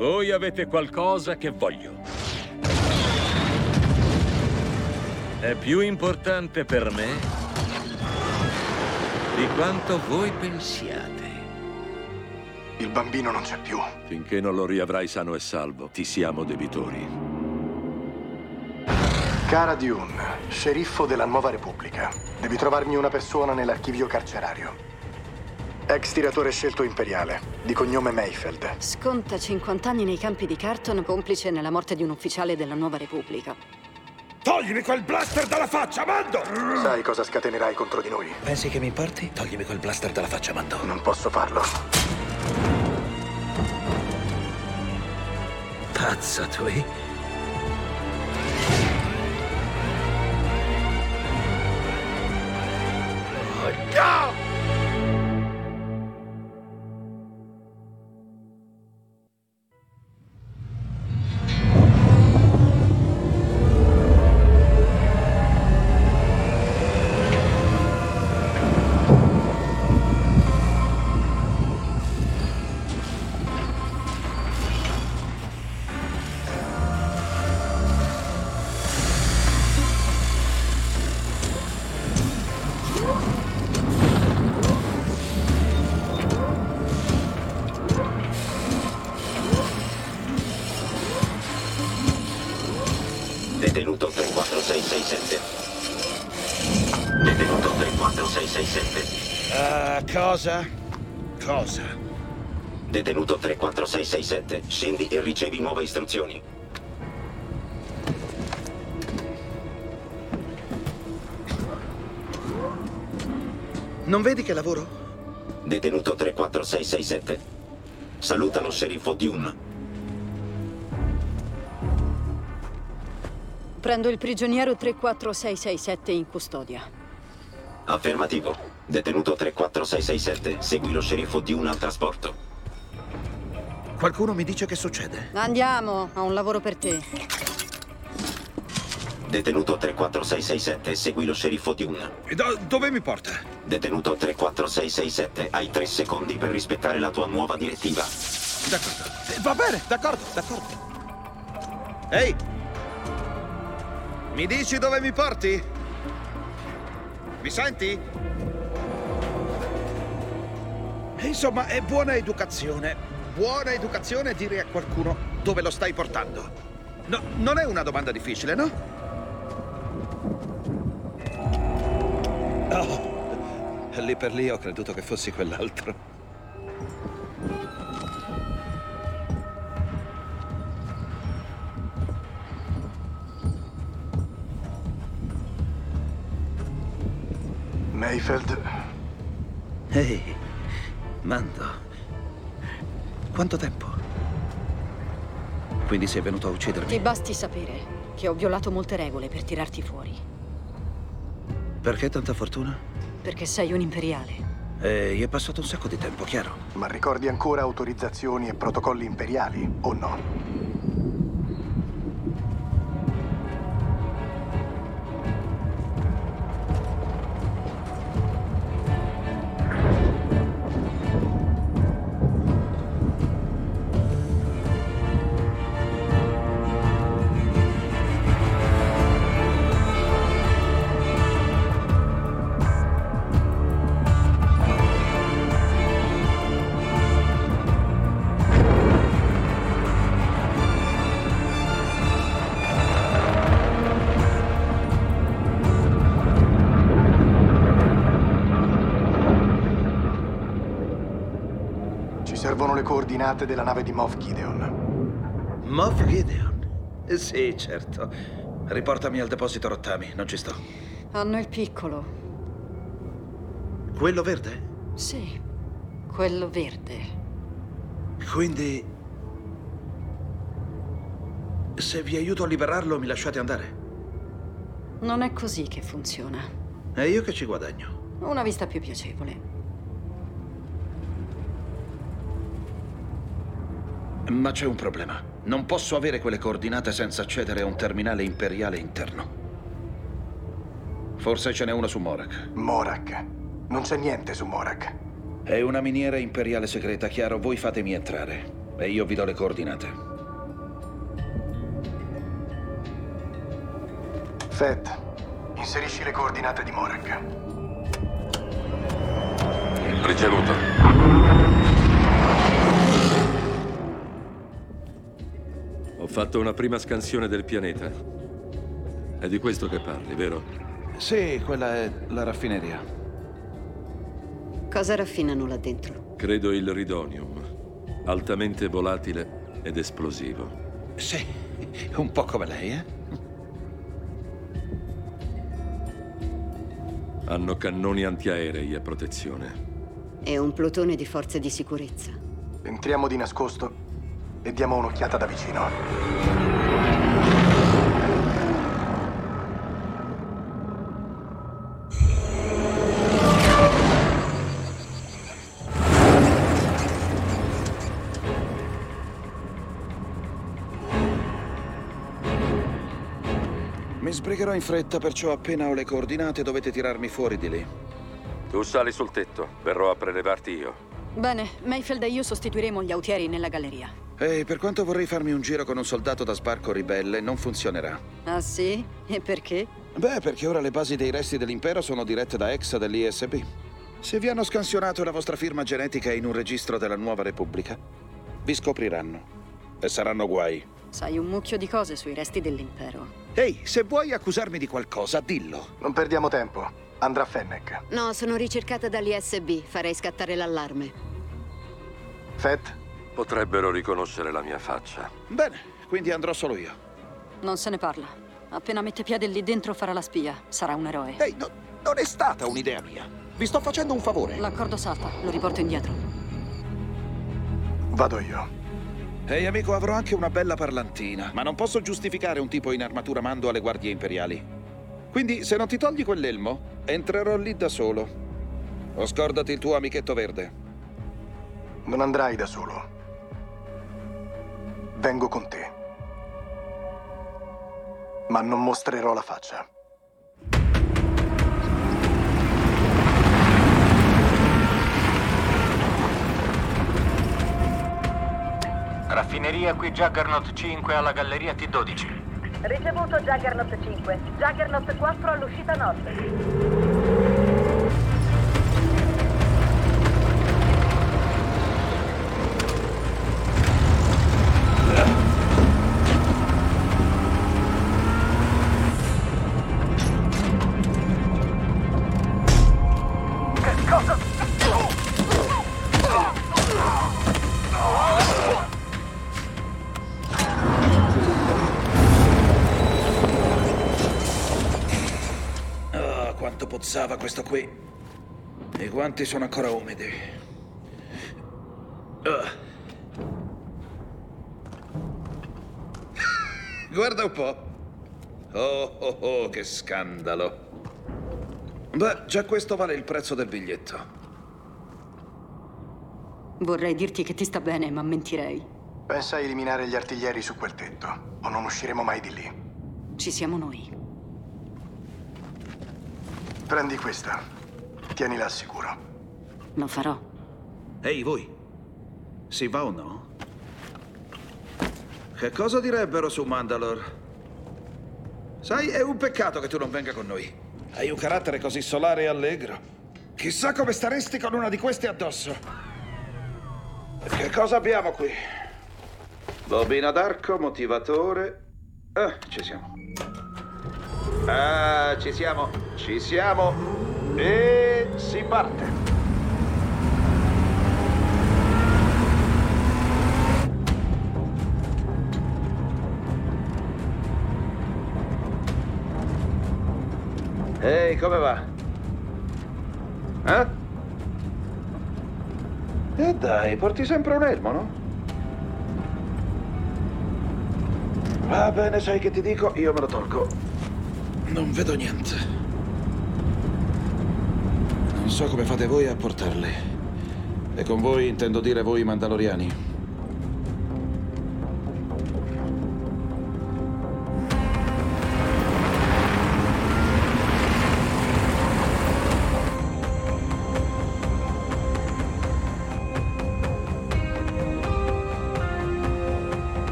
Voi avete qualcosa che voglio. È più importante per me di quanto voi pensiate. Il bambino non c'è più. Finché non lo riavrai sano e salvo, ti siamo debitori. Cara Dune, sceriffo della Nuova Repubblica. Devi trovarmi una persona nell'archivio carcerario. Ex tiratore scelto imperiale, di cognome Mayfeld. Sconta 50 anni nei campi di Carton, complice nella morte di un ufficiale della Nuova Repubblica. Toglimi quel blaster dalla faccia, Mando! Sai cosa scatenerai contro di noi? Pensi che mi importi? Toglimi quel blaster dalla faccia, Mando. Non posso farlo. Pazza, tu? eh? Cosa? Cosa? Detenuto 34667. Scendi e ricevi nuove istruzioni. Non vedi che lavoro? Detenuto 34667. Saluta lo sceriffo Dune. Prendo il prigioniero 34667 in custodia. Affermativo. Detenuto 34667. Segui lo sceriffo Dune al trasporto. Qualcuno mi dice che succede. Andiamo, ho un lavoro per te. Detenuto 34667. Segui lo sceriffo Dune. E da- dove mi porta? Detenuto 34667. Hai tre secondi per rispettare la tua nuova direttiva. D'accordo. Eh, Va bene, d'accordo, d'accordo. Ehi! Mi dici dove mi porti? Mi senti? Insomma, è buona educazione. Buona educazione dire a qualcuno dove lo stai portando. No, non è una domanda difficile, no? Oh, lì per lì ho creduto che fossi quell'altro. Mayfeld, Ehi, Mando. Quanto tempo? Quindi sei venuto a uccidermi? Ti basti sapere che ho violato molte regole per tirarti fuori. Perché tanta fortuna? Perché sei un imperiale. Ehi, è passato un sacco di tempo, chiaro? ma ricordi ancora autorizzazioni e protocolli imperiali o no? Coordinate della nave di Moff Gideon. Moff Gideon? Eh, Sì, certo. Riportami al deposito rottami, non ci sto. Hanno il piccolo. Quello verde? Sì, quello verde. Quindi... Se vi aiuto a liberarlo, mi lasciate andare? Non è così che funziona. E io che ci guadagno? Una vista più piacevole. Ma c'è un problema. Non posso avere quelle coordinate senza accedere a un terminale imperiale interno. Forse ce n'è uno su Morak. Morak. Non c'è niente su Morak. È una miniera imperiale segreta, chiaro. Voi fatemi entrare. e io vi do le coordinate. Fett, inserisci le coordinate di Morek. Ricevuto. Fatto una prima scansione del pianeta. È di questo che parli, vero? Sì, quella è la raffineria. Cosa raffinano là dentro? Credo il ridonium. Altamente volatile ed esplosivo. Sì, un po' come lei, eh? Hanno cannoni antiaerei a protezione. È un plotone di forze di sicurezza. Entriamo di nascosto e diamo un'occhiata da vicino. Mi sbrigherò in fretta, perciò appena ho le coordinate dovete tirarmi fuori di lì. Tu sali sul tetto, verrò a prelevarti io. Bene, Mayfield e io sostituiremo gli autieri nella galleria. Ehi, per quanto vorrei farmi un giro con un soldato da sbarco ribelle, non funzionerà. Ah sì? E perché? Beh, perché ora le basi dei resti dell'impero sono dirette da EXA dell'ISB. Se vi hanno scansionato la vostra firma genetica in un registro della nuova Repubblica, vi scopriranno. E saranno guai. Sai un mucchio di cose sui resti dell'impero. Ehi, se vuoi accusarmi di qualcosa, dillo. Non perdiamo tempo. Andrà Fennec. No, sono ricercata dall'ISB. Farei scattare l'allarme. Fett, Potrebbero riconoscere la mia faccia. Bene, quindi andrò solo io. Non se ne parla. Appena mette piede lì dentro farà la spia. Sarà un eroe. Ehi, no- non è stata un'idea mia. Vi sto facendo un favore. L'accordo salta. Lo riporto indietro. vado io. Ehi, amico, avrò anche una bella parlantina, ma non posso giustificare un tipo in armatura mando alle guardie imperiali. Quindi, se non ti togli quell'elmo, entrerò lì da solo. O scordati il tuo amichetto verde. Non andrai da solo. Vengo con te. Ma non mostrerò la faccia. Raffineria qui Juggernaut 5 alla galleria T12. Ricevuto Juggernaut 5. Juggernaut 4 all'uscita nord. Questo qui. I guanti sono ancora umidi. Ah. Guarda un po'. Oh, oh, oh, che scandalo. Beh, già questo vale il prezzo del biglietto. Vorrei dirti che ti sta bene, ma mentirei. Pensa a eliminare gli artiglieri su quel tetto, o non usciremo mai di lì. Ci siamo noi. Prendi questa. Tienila al sicuro. Lo farò. Ehi, voi. Si va o no? Che cosa direbbero su Mandalore? Sai, è un peccato che tu non venga con noi. Hai un carattere così solare e allegro. Chissà come staresti con una di queste addosso. Che cosa abbiamo qui? Bobina d'arco, motivatore. Ah, ci siamo. Ah, ci siamo. Ci siamo. E si parte. Ehi, come va? Eh? E dai, porti sempre un elmo, no? Va bene, sai che ti dico? Io me lo tolgo. Non vedo niente. So come fate voi a portarle. E con voi intendo dire voi mandaloriani.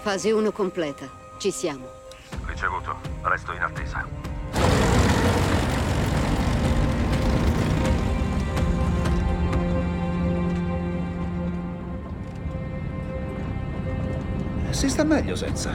Fase 1 completa. Ci siamo. Ricevuto. Resto in attesa. Si sta meglio senza.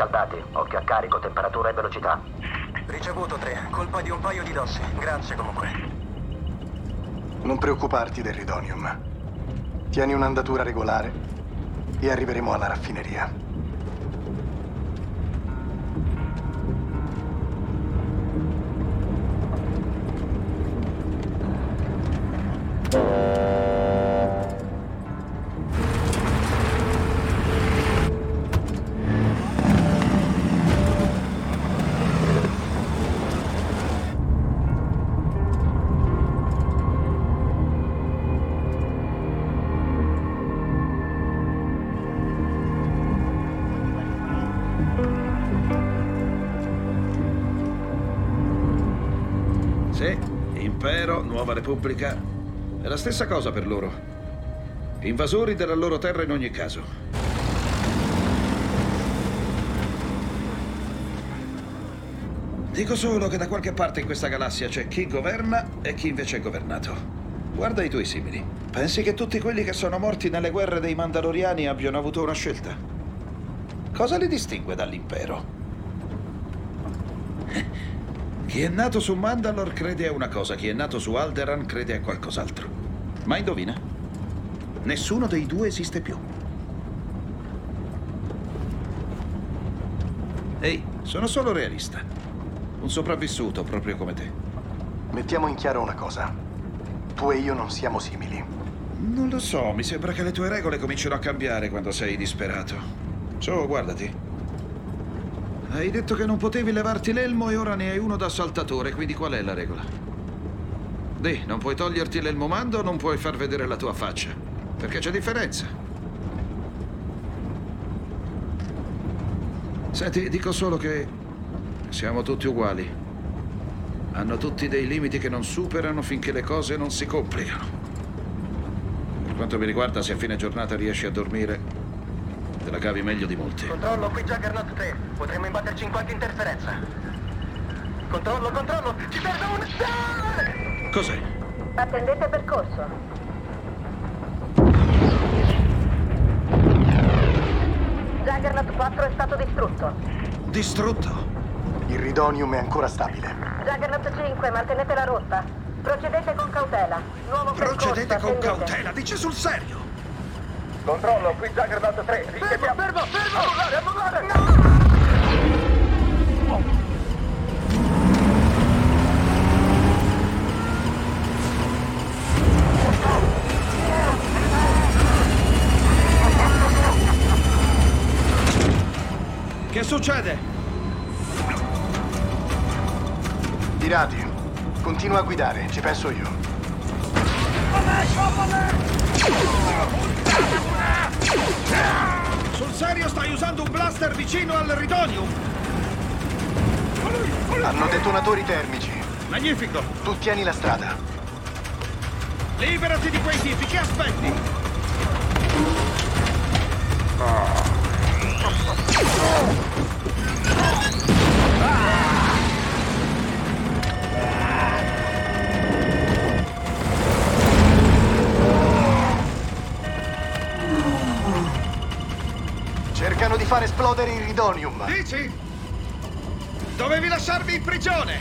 Siete surriscaldati. Occhio a carico, temperatura e velocità. Ricevuto 3. Colpa di un paio di dossi. Grazie comunque. Non preoccuparti del Ridonium. Tieni un'andatura regolare e arriveremo alla raffineria. Nuova repubblica. È la stessa cosa per loro. Invasori della loro terra in ogni caso. Dico solo che da qualche parte in questa galassia c'è chi governa e chi invece è governato. Guarda i tuoi simili. Pensi che tutti quelli che sono morti nelle guerre dei Mandaloriani abbiano avuto una scelta? Cosa li distingue dall'impero? Chi è nato su Mandalore crede a una cosa, chi è nato su Alderan crede a qualcos'altro. Ma indovina? Nessuno dei due esiste più. Ehi, sono solo realista. Un sopravvissuto, proprio come te. Mettiamo in chiaro una cosa. Tu e io non siamo simili. Non lo so, mi sembra che le tue regole cominciano a cambiare quando sei disperato. Su, guardati. Hai detto che non potevi levarti l'elmo e ora ne hai uno da saltatore, quindi qual è la regola? Dì, non puoi toglierti l'elmomando o non puoi far vedere la tua faccia? Perché c'è differenza. Senti, dico solo che siamo tutti uguali. Hanno tutti dei limiti che non superano finché le cose non si complicano. Per quanto mi riguarda, se a fine giornata riesci a dormire, te la cavi meglio di molti. Controllo, qui Juggernaut 3. Potremmo imbatterci in qualche interferenza. Controllo, controllo! Ci serve un... Ah! Cos'è? Attendete percorso. Juggernaut 4 è stato distrutto. Distrutto? Il Ridonium è ancora stabile. Juggernaut 5, mantenete la rotta. Procedete con cautela. Nuovo Procedete percorso, con attendete. cautela, dice sul serio. Controllo, qui Juggernaut 3. Fermo, fermo, fermo! Annullare, annullare! Che succede? Pirati, continua a guidare, ci penso io. Sul serio stai usando un blaster vicino al Ridonium? Hanno detonatori termici. Magnifico! Tu tieni la strada. Liberati di quei tipi, che aspetti? Cercano far esplodere il Ridonium. Dici? Dovevi lasciarmi in prigione!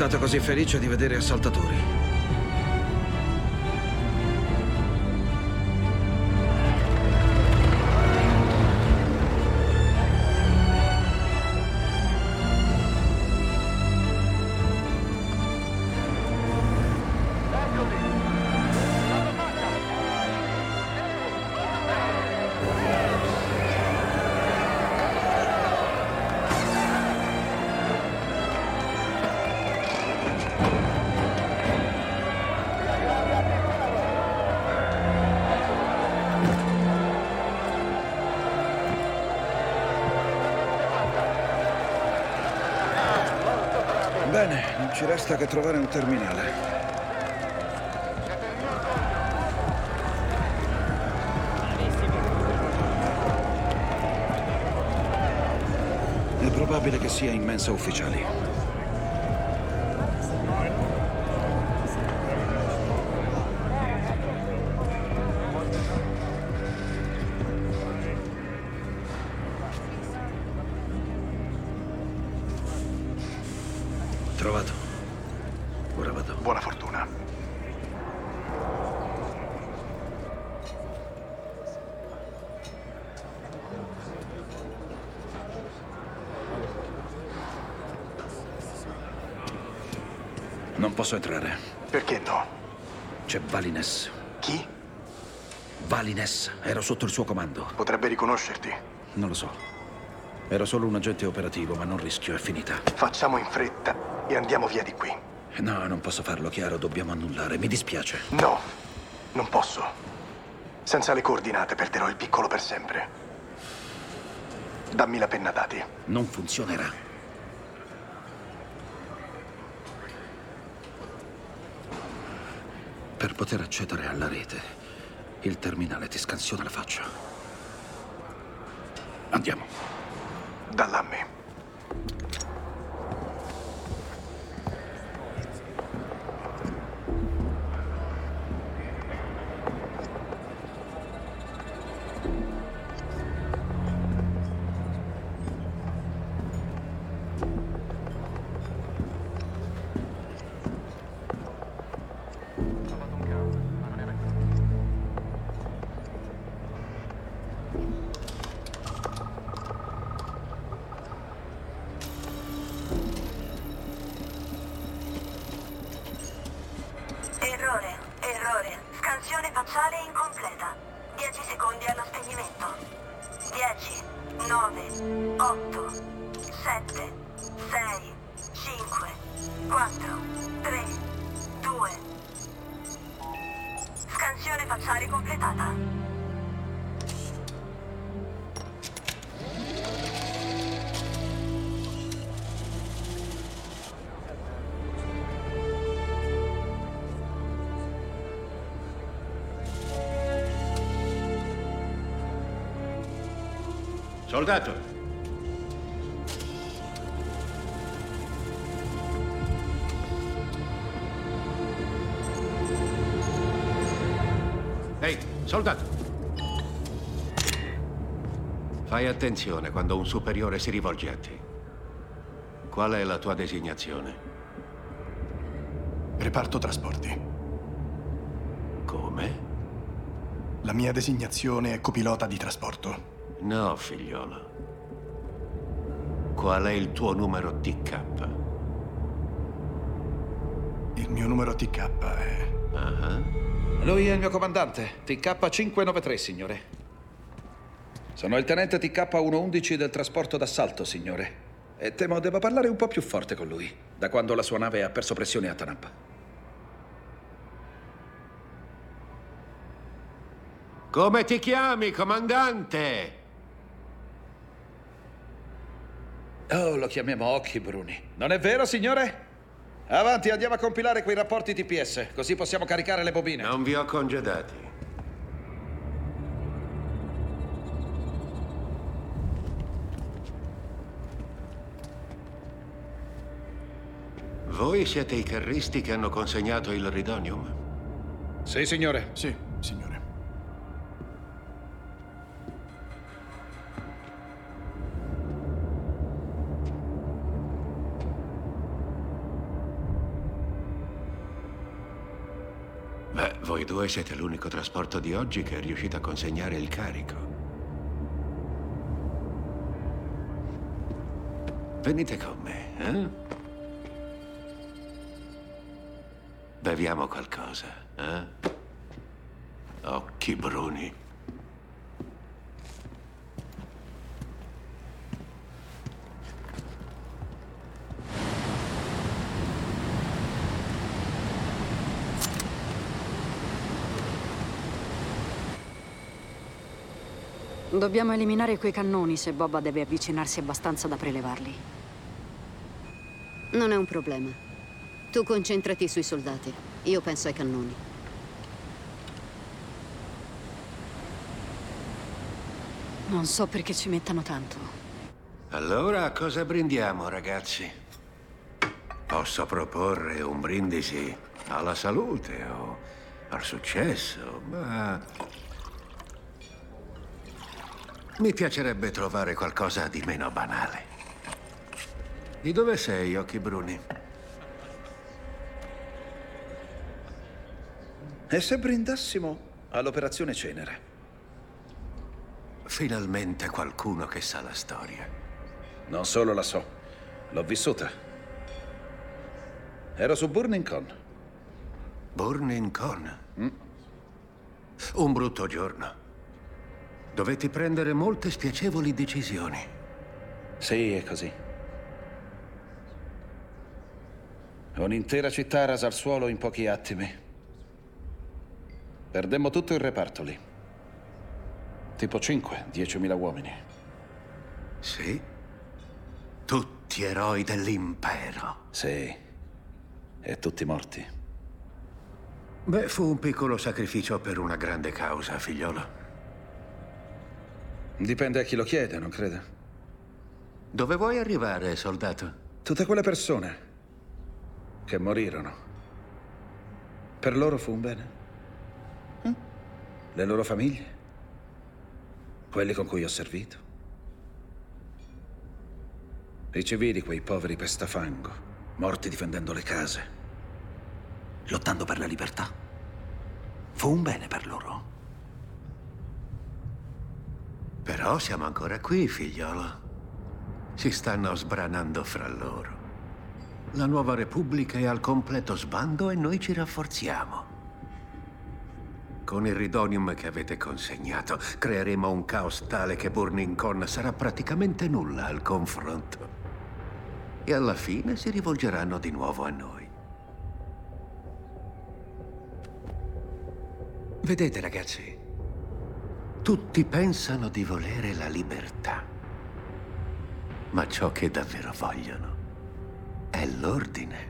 Stato così felice di vedere assaltatori. Ci resta che trovare un terminale. È probabile che sia in mensa ufficiali. Posso entrare. Perché no? C'è Valines. Chi? Valines. Ero sotto il suo comando. Potrebbe riconoscerti. Non lo so. Ero solo un agente operativo, ma non rischio, è finita. Facciamo in fretta e andiamo via di qui. No, non posso farlo, chiaro, dobbiamo annullare. Mi dispiace. No, non posso. Senza le coordinate perderò il piccolo per sempre. Dammi la penna dati. Non funzionerà. Per poter accedere alla rete, il terminale ti scansiona la faccia. Andiamo. Dalla a me. Soldato! Ehi, soldato! Fai attenzione quando un superiore si rivolge a te. Qual è la tua designazione? Reparto trasporti. Come? La mia designazione è copilota di trasporto. No, figliolo. Qual è il tuo numero TK? Il mio numero TK è... Ah, Lui è il mio comandante, TK593, signore. Sono il tenente TK111 del trasporto d'assalto, signore. E temo debba parlare un po' più forte con lui, da quando la sua nave ha perso pressione a Tanap. Come ti chiami, comandante? Oh, lo chiamiamo Occhi Bruni. Non è vero, signore? Avanti, andiamo a compilare quei rapporti TPS, così possiamo caricare le bobine. Non vi ho congedati. Voi siete i carristi che hanno consegnato il Ridonium? Sì, signore. Sì, voi due siete l'unico trasporto di oggi che è riuscito a consegnare il carico. Venite con me, eh? Beviamo qualcosa, eh? Occhi bruni. Dobbiamo eliminare quei cannoni se Boba deve avvicinarsi abbastanza da prelevarli. Non è un problema. Tu concentrati sui soldati. Io penso ai cannoni. Non so perché ci mettano tanto. Allora a cosa brindiamo, ragazzi? Posso proporre un brindisi alla salute o al successo, ma... Mi piacerebbe trovare qualcosa di meno banale. Di dove sei, Occhi Bruni? E se brindassimo all'operazione Cenere? Finalmente qualcuno che sa la storia. Non solo la so, l'ho vissuta. Ero su Burning Con. Burning Con. Un brutto giorno. Dovetti prendere molte spiacevoli decisioni. Sì, è così. Un'intera città rasa al suolo in pochi attimi. Perdemmo tutto il reparto lì. Tipo 5, 10.000 uomini. Sì? Tutti eroi dell'impero. Sì. E tutti morti. Beh, fu un piccolo sacrificio per una grande causa, figliolo. Dipende a chi lo chiede, non crede? Dove vuoi arrivare, soldato? Tutte quelle persone che morirono. Per loro fu un bene. Mm? Le loro famiglie. Quelli con cui ho servito. I civili, quei poveri pestafango, morti difendendo le case, lottando per la libertà. Fu un bene per loro. Però siamo ancora qui, figliolo. Si stanno sbranando fra loro. La nuova Repubblica è al completo sbando e noi ci rafforziamo. Con il ridonium che avete consegnato, creeremo un caos tale che Burning Con sarà praticamente nulla al confronto. E alla fine si rivolgeranno di nuovo a noi. Vedete, ragazzi, tutti pensano di volere la libertà. Ma ciò che davvero vogliono è l'ordine.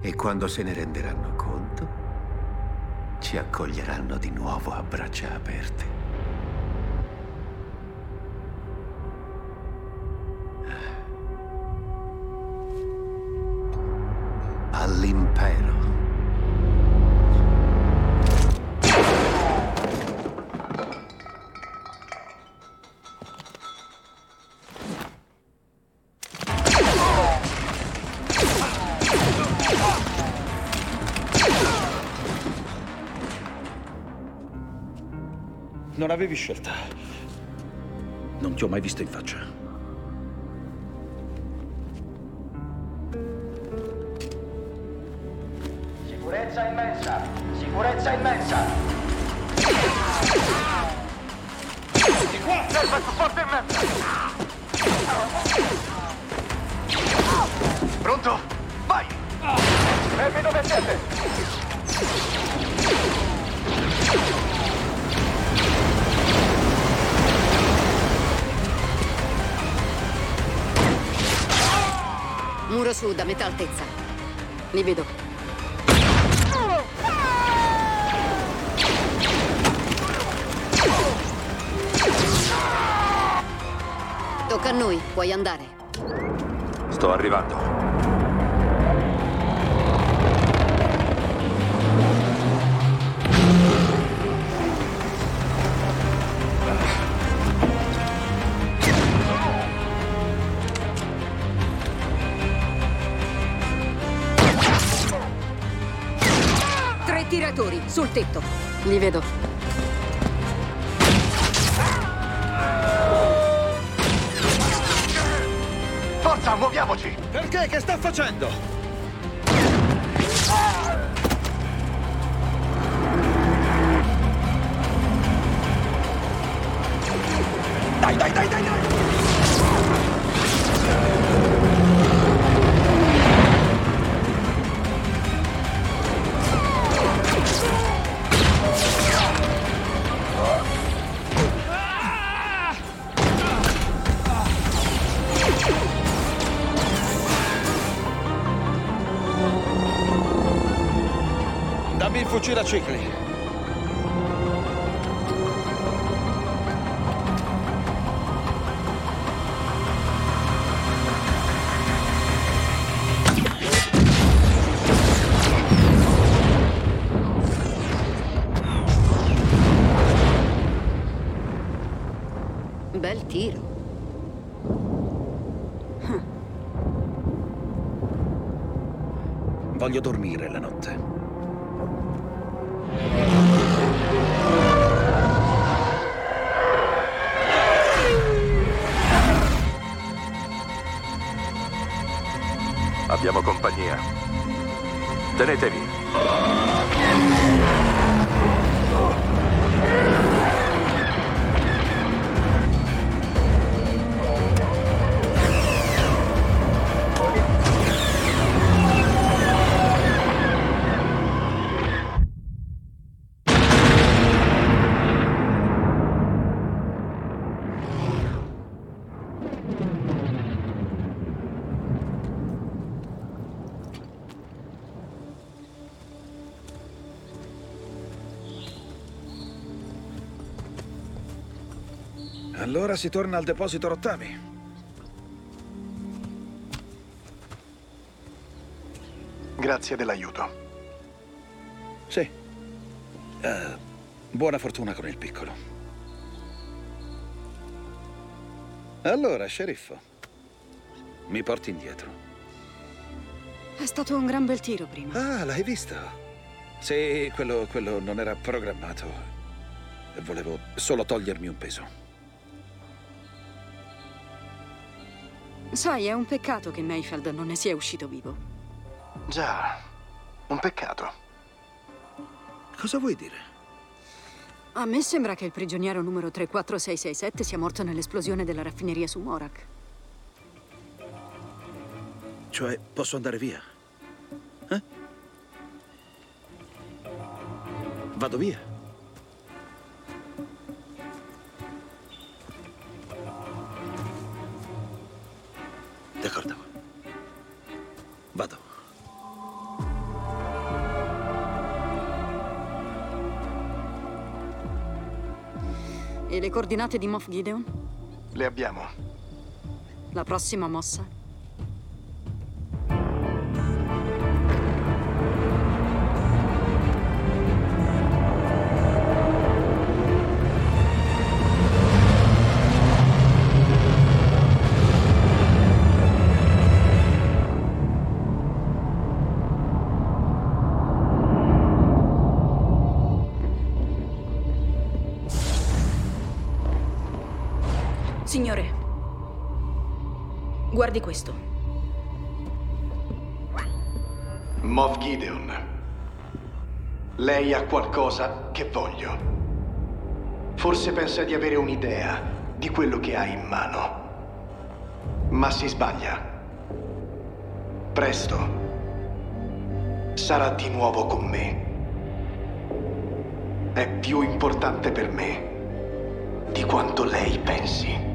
E quando se ne renderanno conto, ci accoglieranno di nuovo a braccia aperte. Avevi scelta. Non ti ho mai visto in faccia. Muro sud, a metà altezza. Li vedo. Tocca a noi, puoi andare. Sto arrivando. Tre tiratori, sul tetto. Li vedo. Forza, muoviamoci! Perché? Che sta facendo? Dammi il fucile a cicli. Bel tiro. Voglio dormire Allora si torna al deposito rottami. Grazie dell'aiuto. Sì. Eh, buona fortuna con il piccolo. Allora, sceriffo, mi porti indietro. È stato un gran bel tiro prima. Ah, l'hai visto? Sì, quello, quello non era programmato. Volevo solo togliermi un peso. Sai, è un peccato che Mayfeld non ne sia uscito vivo. Già, un peccato. Cosa vuoi dire? A me sembra che il prigioniero numero 34667 sia morto nell'esplosione della raffineria su Morak. Cioè, posso andare via? Eh? Vado via. Le coordinate di Moff Gideon? Le abbiamo. La prossima mossa? Signore, guardi questo. Moff Gideon. Lei ha qualcosa che voglio. Forse pensa di avere un'idea di quello che ha in mano. Ma si sbaglia. Presto sarà di nuovo con me. È più importante per me di quanto lei pensi.